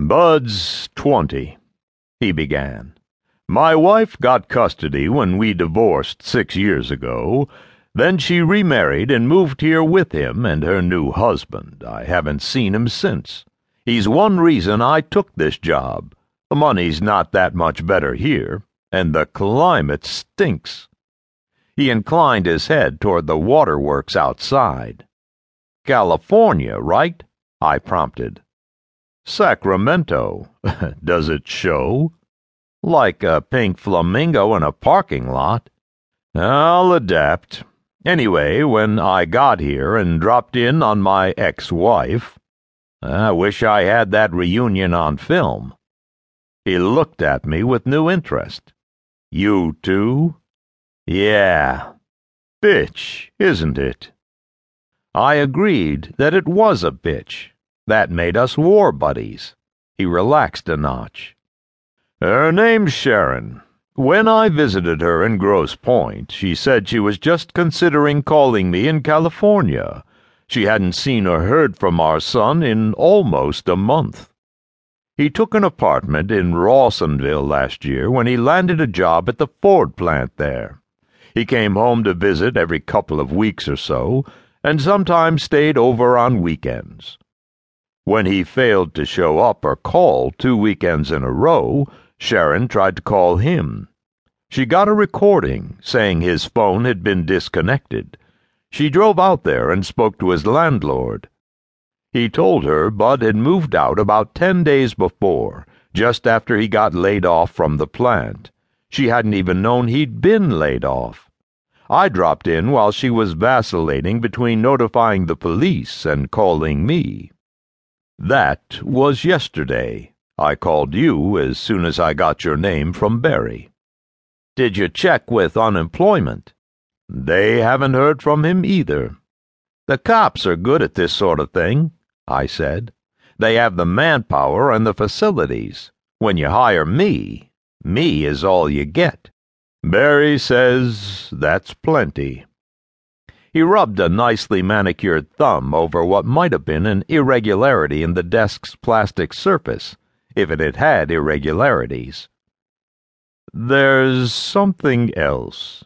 Bud's twenty, he began. My wife got custody when we divorced six years ago. Then she remarried and moved here with him and her new husband. I haven't seen him since. He's one reason I took this job. The money's not that much better here, and the climate stinks. He inclined his head toward the waterworks outside. California, right? I prompted. Sacramento. Does it show? Like a pink flamingo in a parking lot. I'll adapt. Anyway, when I got here and dropped in on my ex wife, I wish I had that reunion on film. He looked at me with new interest. You too? Yeah. Bitch, isn't it? I agreed that it was a bitch. That made us war buddies. He relaxed a notch. Her name's Sharon. When I visited her in Grosse Pointe, she said she was just considering calling me in California. She hadn't seen or heard from our son in almost a month. He took an apartment in Rawsonville last year when he landed a job at the Ford plant there. He came home to visit every couple of weeks or so, and sometimes stayed over on weekends. When he failed to show up or call two weekends in a row, Sharon tried to call him. She got a recording saying his phone had been disconnected. She drove out there and spoke to his landlord. He told her Bud had moved out about ten days before, just after he got laid off from the plant. She hadn't even known he'd been laid off. I dropped in while she was vacillating between notifying the police and calling me. That was yesterday. I called you as soon as I got your name from Barry. Did you check with unemployment? They haven't heard from him either. The cops are good at this sort of thing, I said. They have the manpower and the facilities. When you hire me, me is all you get. Barry says that's plenty. He rubbed a nicely manicured thumb over what might have been an irregularity in the desk's plastic surface, if it had had irregularities. There's something else.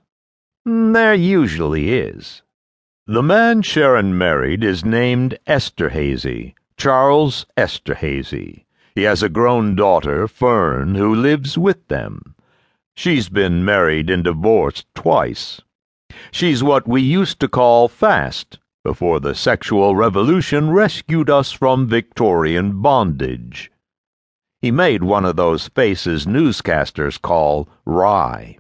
Mm, there usually is. The man Sharon married is named Esterhazy, Charles Esterhazy. He has a grown daughter, Fern, who lives with them. She's been married and divorced twice. She's what we used to call fast before the sexual revolution rescued us from Victorian bondage. He made one of those faces newscasters call wry.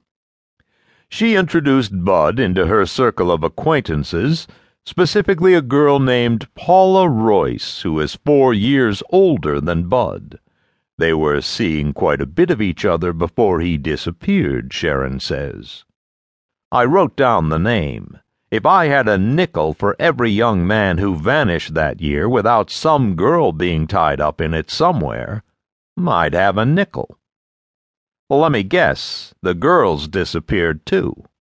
She introduced Bud into her circle of acquaintances, specifically a girl named Paula Royce, who is four years older than Bud. They were seeing quite a bit of each other before he disappeared, Sharon says. I wrote down the name. If I had a nickel for every young man who vanished that year without some girl being tied up in it somewhere, I'd have a nickel. Let me guess, the girls disappeared too.